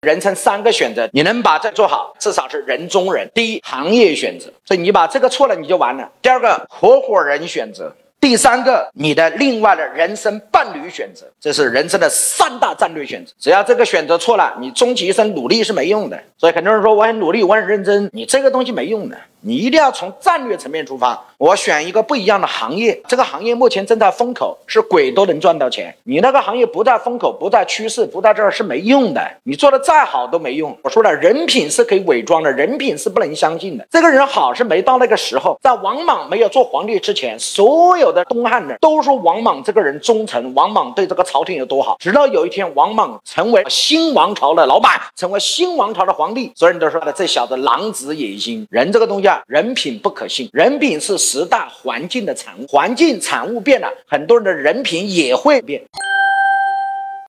人生三个选择，你能把这做好，至少是人中人。第一，行业选择，所以你把这个错了，你就完了。第二个，合伙人选择。第三个，你的另外的人生伴侣选择，这是人生的三大战略选择。只要这个选择错了，你终其一生努力是没用的。所以很多人说我很努力，我很认真，你这个东西没用的。你一定要从战略层面出发。我选一个不一样的行业，这个行业目前正在风口，是鬼都能赚到钱。你那个行业不在风口，不在趋势，不在这儿是没用的。你做的再好都没用。我说了，人品是可以伪装的，人品是不能相信的。这个人好是没到那个时候，在王莽没有做皇帝之前，所有的东汉人都说王莽这个人忠诚，王莽对这个朝廷有多好。直到有一天，王莽成为新王朝的老板，成为新王朝的皇帝，所有人都说了，这小子狼子野心。人这个东西。人品不可信，人品是十大环境的产物，环境产物变了，很多人的人品也会变。